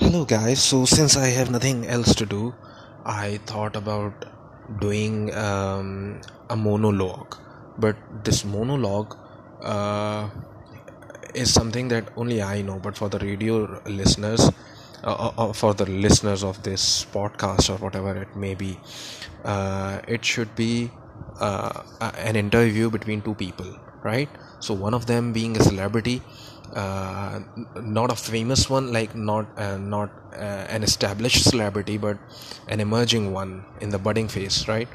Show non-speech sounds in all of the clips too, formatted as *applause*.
Hello guys, so since I have nothing else to do, I thought about doing um, a monologue, but this monologue uh, is something that only I know, but for the radio listeners, uh, uh, for the listeners of this podcast or whatever it may be, it should be an interview between two people, right? So one of them being a celebrity uh, not a famous one, like not uh, uh, an established celebrity, but an emerging one in the budding phase, right?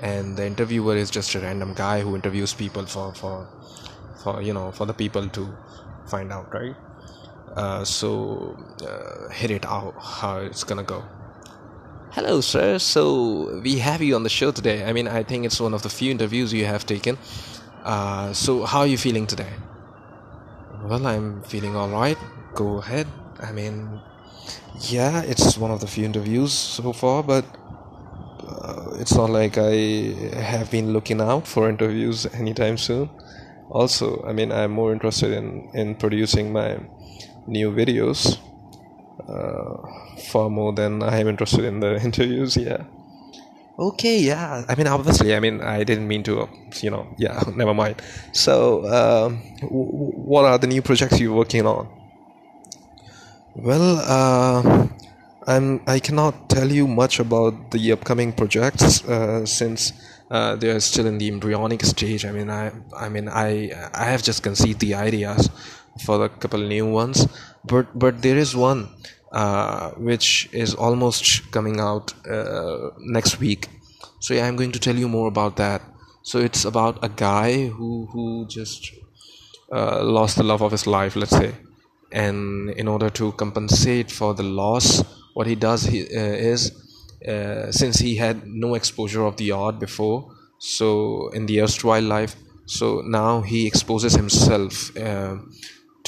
And the interviewer is just a random guy who interviews people for the people to find out, right? Hit it out how it's gonna go. Hello, sir. So we have you on the show today. I mean, I think it's one of the few interviews you have taken. So how are you feeling today? Well, I'm feeling all right. Go ahead. I mean, yeah, it's one of the few interviews so far, but uh, it's not like I have been looking out for interviews anytime soon. Also, I mean, I'm more interested in producing my new videos uh, far more than I am interested in the *laughs* interviews. Yeah. Okay so what are the new projects you work now I can not tell you much about the upcoming projects since they're still in work stage I have just conceive the I فارپل new ones but but there is one Uh, which is almost coming out uh, next week. So yeah, I'm going to tell you more about that. So it's about a guy who just uh, lost the love of his life, let's say, and in order to compensate for the loss, what he does is since he had no exposure of the art before, so in the erstwhile life, so now he exposes himself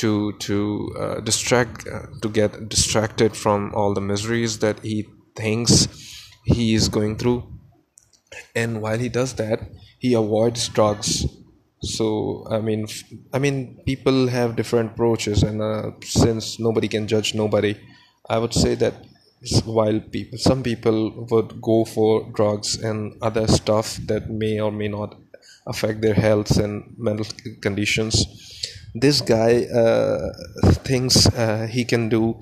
uh, uh, to get distracted from all the miseries that he thinks he is going through. And while he does that, he avoids drugs. So I mean people have different approaches, and uh, since nobody can judge nobody, I would say that while some people would go for drugs and other stuff that may or may not affect their health and mental conditions, this guy uh, thinks uh, he can do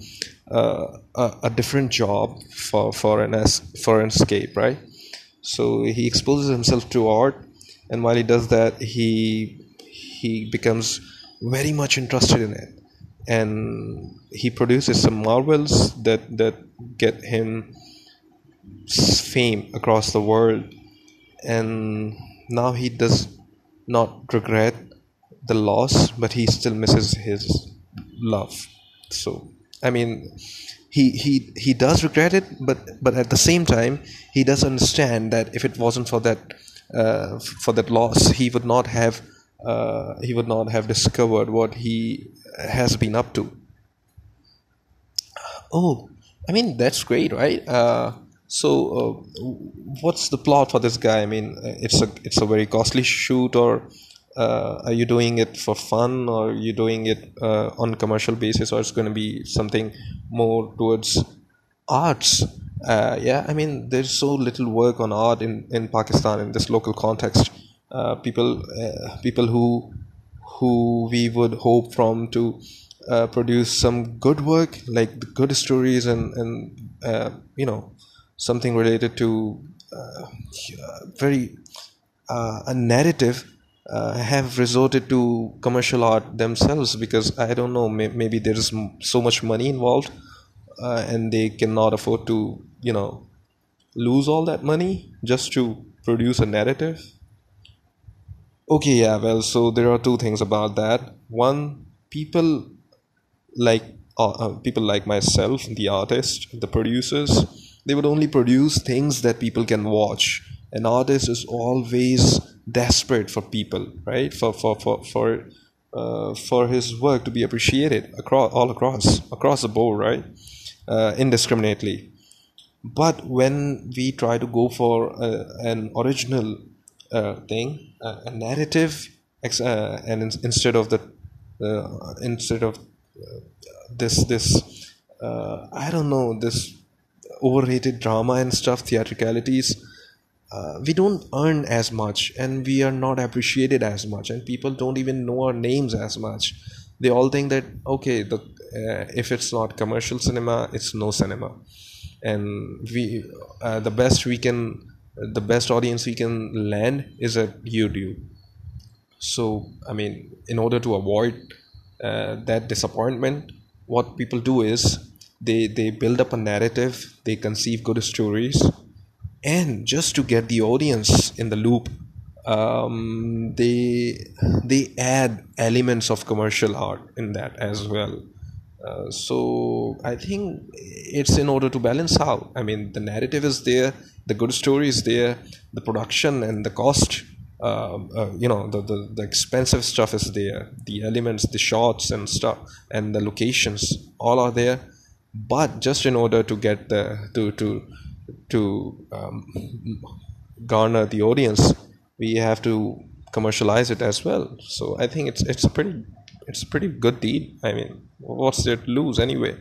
uh, a different job for an escape, right? So he exposes himself to art, and while he does that, he becomes very much interested in it, and he produces some marvels that get him fame across the world. And now he does not regret the loss, but he still misses his love. So I mean, he does regret it, but at the same time he does understand that if it wasn't for that uh, loss, uh, he would not have discovered what he has been up to. Oh, I mean, that's great, right? Uh, so what's the plot for this guy? I mean, it's a very costly shoot, or uh, are you doing it for fun, or are you doing it uh, on commercial basis, or it's going to be something more towards arts? Uh, I mean, there's so little work on art in Pakistan in this local context. People who we would hope from to produce some good work, like good stories and you know, something related to a narrative uh, have resorted to commercial art themselves, because I don't know, maybe there is so much money involved, uh, and they cannot afford to, lose all that money just to produce a narrative. Okay, yeah, well, so there are two things about that. One, people like uh, myself, the artist, the producers, they would only produce things that people can watch. An artist is always desperate for people, right? Uh, for his work to be appreciated across the board, right? Uh, indiscriminately. But when we try to go for uh, an original thing, a narrative, and instead of this overrated drama and stuff, theatricalities, uh, we don't earn as much, and we are not appreciated as much, and people don't even know our names as much. They all think that, okay, uh, if it's not commercial cinema, it's no cinema. And we uh, the best audience we can land is at YouTube. So I mean, in order to avoid that disappointment, what people do is they build up a narrative, they conceive good stories, and just to get the audience in the loop, um, they add elements of commercial art in that as well. Uh, so I think it's in order to balance out. I mean, the narrative is there, the good story is there, the production and the cost, um, uh, the expensive stuff is there, the elements, the shots and stuff, and the locations, all are there. But just in order to get the to to um, garner the audience, we have to commercialize it as well. So I think it's a pretty good deed. I mean, what's there to lose anyway?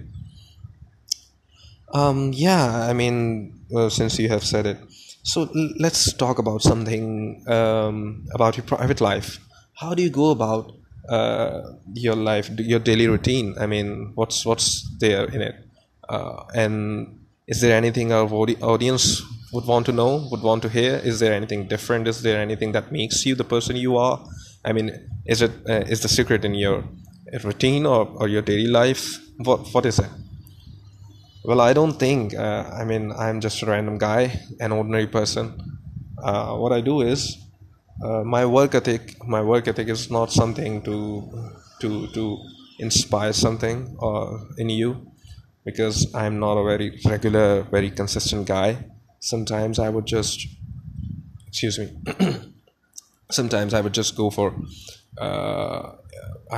Um, uh, since you have said it, so let's talk about something um, about your private life. How do you go about uh, your life, your daily routine? I mean, what's there in it? Uh, and is there anything our audience would want to know, would want to hear? Is there anything different? Is there anything that makes you the person you are? I mean, is it uh, is the secret in your routine or your daily life? What is it? Well, I don't think. Uh, I mean, I'm just a random guy, an ordinary person. Uh, what I do is, my work ethic is not something to inspire something or in you because I'm not a very regular, very consistent guy. Sometimes I would just, *clears throat* sometimes I would just go for, uh,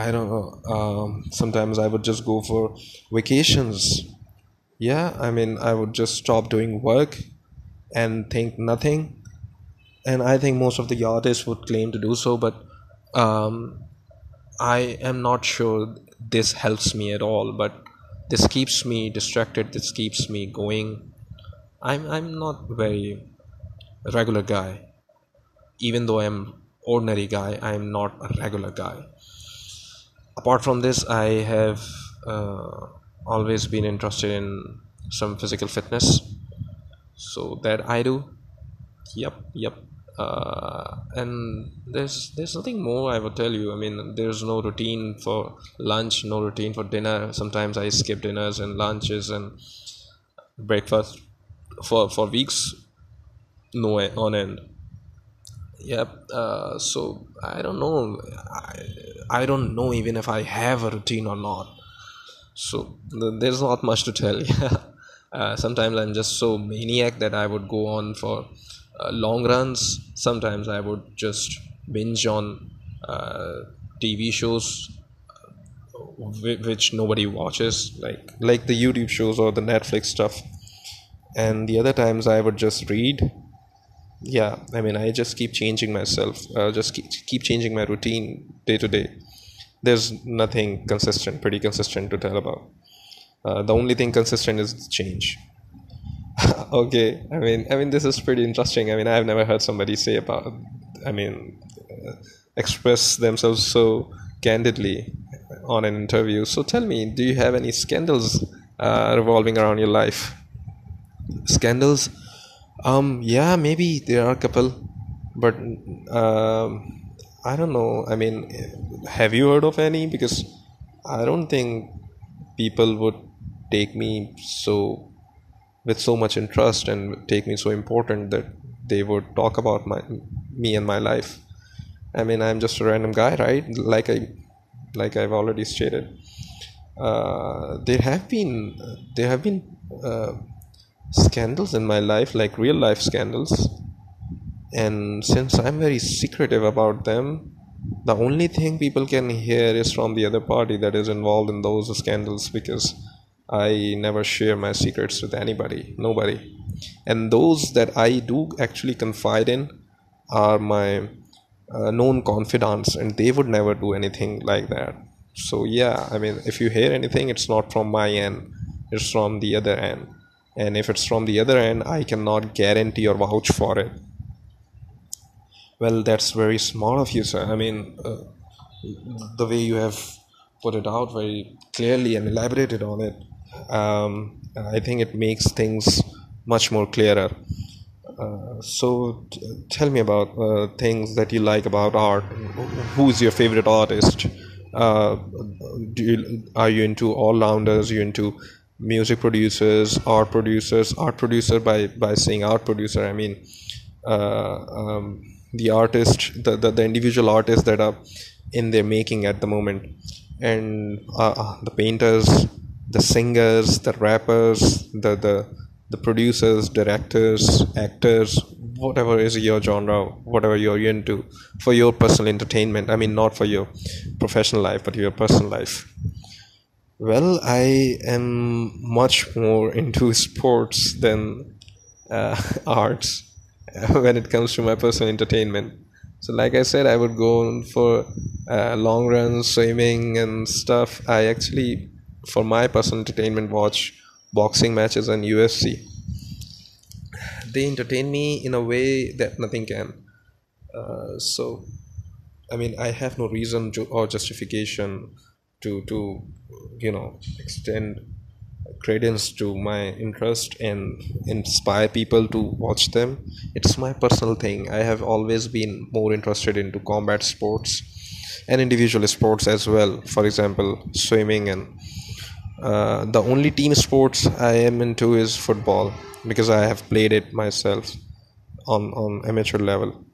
I don't know, um, sometimes I would just go for vacations. Yeah, I mean, I would just stop doing work and think nothing. And I think most of the artists would claim to do so, but um, I am not sure this helps me at all. But this keeps me distracted, this keeps me going. I'm not very regular guy. Even though I'm ordinary guy, I'm not a regular guy. Apart from this, I have uh, always been interested in some physical fitness, so that I do. Yep. Uh, and there's nothing more I would tell you. I mean, there's no routine for lunch, no routine for dinner. Sometimes I skip dinners and lunches and breakfast for weeks, no on end. Yep. Uh, so I don't know. I don't know even if I have a routine or not. So there's not much to tell. *laughs* Uh, sometimes I'm just so maniac that I would go on for long runs, sometimes I would just binge on uh, TV shows uh, which nobody watches, like the YouTube shows or the Netflix stuff. And the other times I would just read. Yeah, I mean, I just keep changing myself, uh, just keep changing my routine day to day. There's nothing consistent, pretty consistent to tell about. The only thing consistent is change. Okay, I mean, this is pretty interesting. I have never heard somebody say about, I mean, uh, express themselves so candidly on an interview. So tell me, do you have any scandals uh, revolving around your life? Scandals? Um, yeah, maybe there are a couple, but um, I don't know. I mean, have you heard of any? Because I don't think people would take me so with so much interest and take me so important that they would talk about me and my life. I mean, I'm just a random guy, right? Like I've already stated. Uh, there have been uh, scandals in my life, like real life scandals. And since I'm very secretive about them, the only thing people can hear is from the other party that is involved in those scandals, because I never share my secrets with anybody, nobody. And those that I do actually confide in are my uh, known confidants, and they would never do anything like that. So yeah, I mean, if you hear anything, it's not from my end, it's from the other end. And if it's from the other end, I cannot guarantee or vouch for it. Well, that's very smart of you, sir. I mean, uh, the way you have put it out very clearly and elaborated on it. I think it makes things much more clearer so tell me about things that you like about art who is your favourite artist and produce artist producer artist artist that are the making at the moment and painters the singers, the rappers, the producers, directors, actors, whatever is your genre, whatever you're into, for your personal entertainment. I mean, not for your professional life, but your personal life. Well, I am much more into sports than uh, *laughs* arts *laughs* when it comes to my personal entertainment. So like I said, I would go for uh, long runs, swimming and stuff. I actually for my personal entertainment, watch boxing matches and UFC. They entertain me in a way that nothing can. Uh, so, I mean, I have no reason or justification to extend credence to my interest and inspire people to watch them. It's my personal thing. I have always been more interested into combat sports and individual sports as well, for example swimming and uh, the only team sports I am into is football, because I have played it myself on amateur level.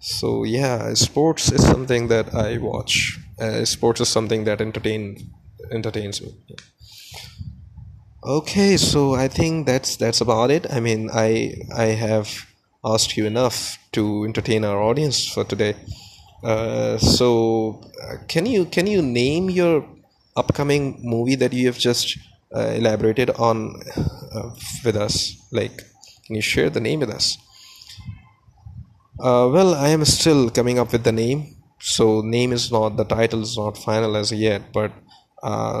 So yeah, sports is something that I watch. Uh, sports is something that entertains me. Okay, so I think that's about it. I mean, I have asked you enough to entertain our audience for today. Uh, so can you name your upcoming movie that you have just uh, elaborated on uh, with us? Like, can you share the name with us? Uh, well, I am still coming up with the name. So name is not, the title is not final as yet, but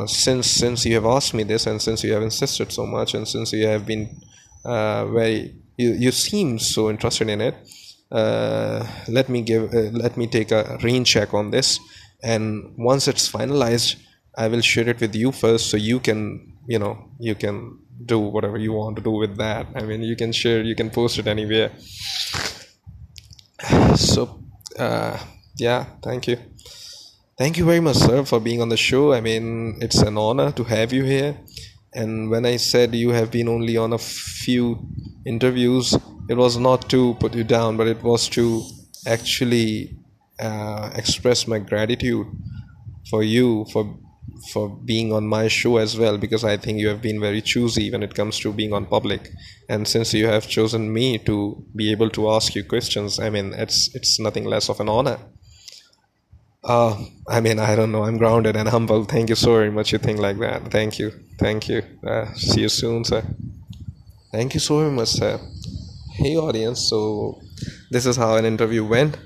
since you have asked me this, and since you have insisted so much, and since you have been you seem so interested in it, let me take a rain check on this, and once it's finalized, I will share it with you first, so you can, you can do whatever you want to do with that. I mean, you can share, you can post it anywhere. *sighs* So uh, yeah, thank you very much, sir, for being on the show. I mean, it's an honor to have you here. And when I said you have been only on a few interviews, it was not to put you down, but it was to actually uh, express my gratitude for you, for for being on my show as well, because I think you have been very choosy when it comes to being on public, and since you have chosen me to be able to ask you questions, I mean, it's nothing less of an honor. Uh, I mean, I don't know, I'm grounded and humble. Thank you so very much. You think like that? Thank you. Uh, see you soon, sir. Thank you so very much, sir. Hey audience, so this is how an interview went.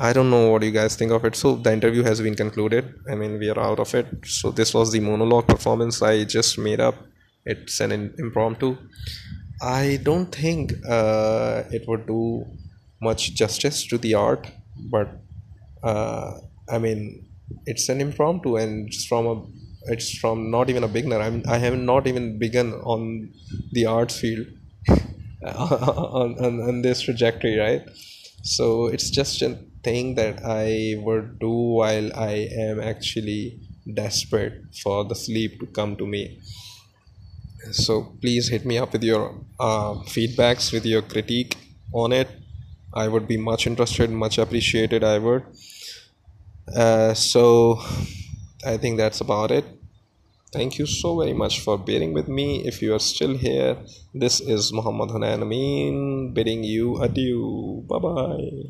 I don't know what you guys think of it. So the interview has been concluded. I mean, we are out of it. So this was the monologue performance I just made up. It's an impromptu. I don't think uh, it would do much justice to the art, but uh, I mean, it's an impromptu, and it's from not even a beginner. I haven't not even begun on the arts field *laughs* on this trajectory, right? So it's just an thing that I would do while I am actually desperate for the sleep to come to me. So please hit me up with your uh, feedbacks, with your critique on it. I would be much interested, much appreciated. I would. Uh, so I think that's about it. Thank you so very much for bearing with me. If you are still here, this is Muhammad Hunain Amin bidding you adieu. Bye bye.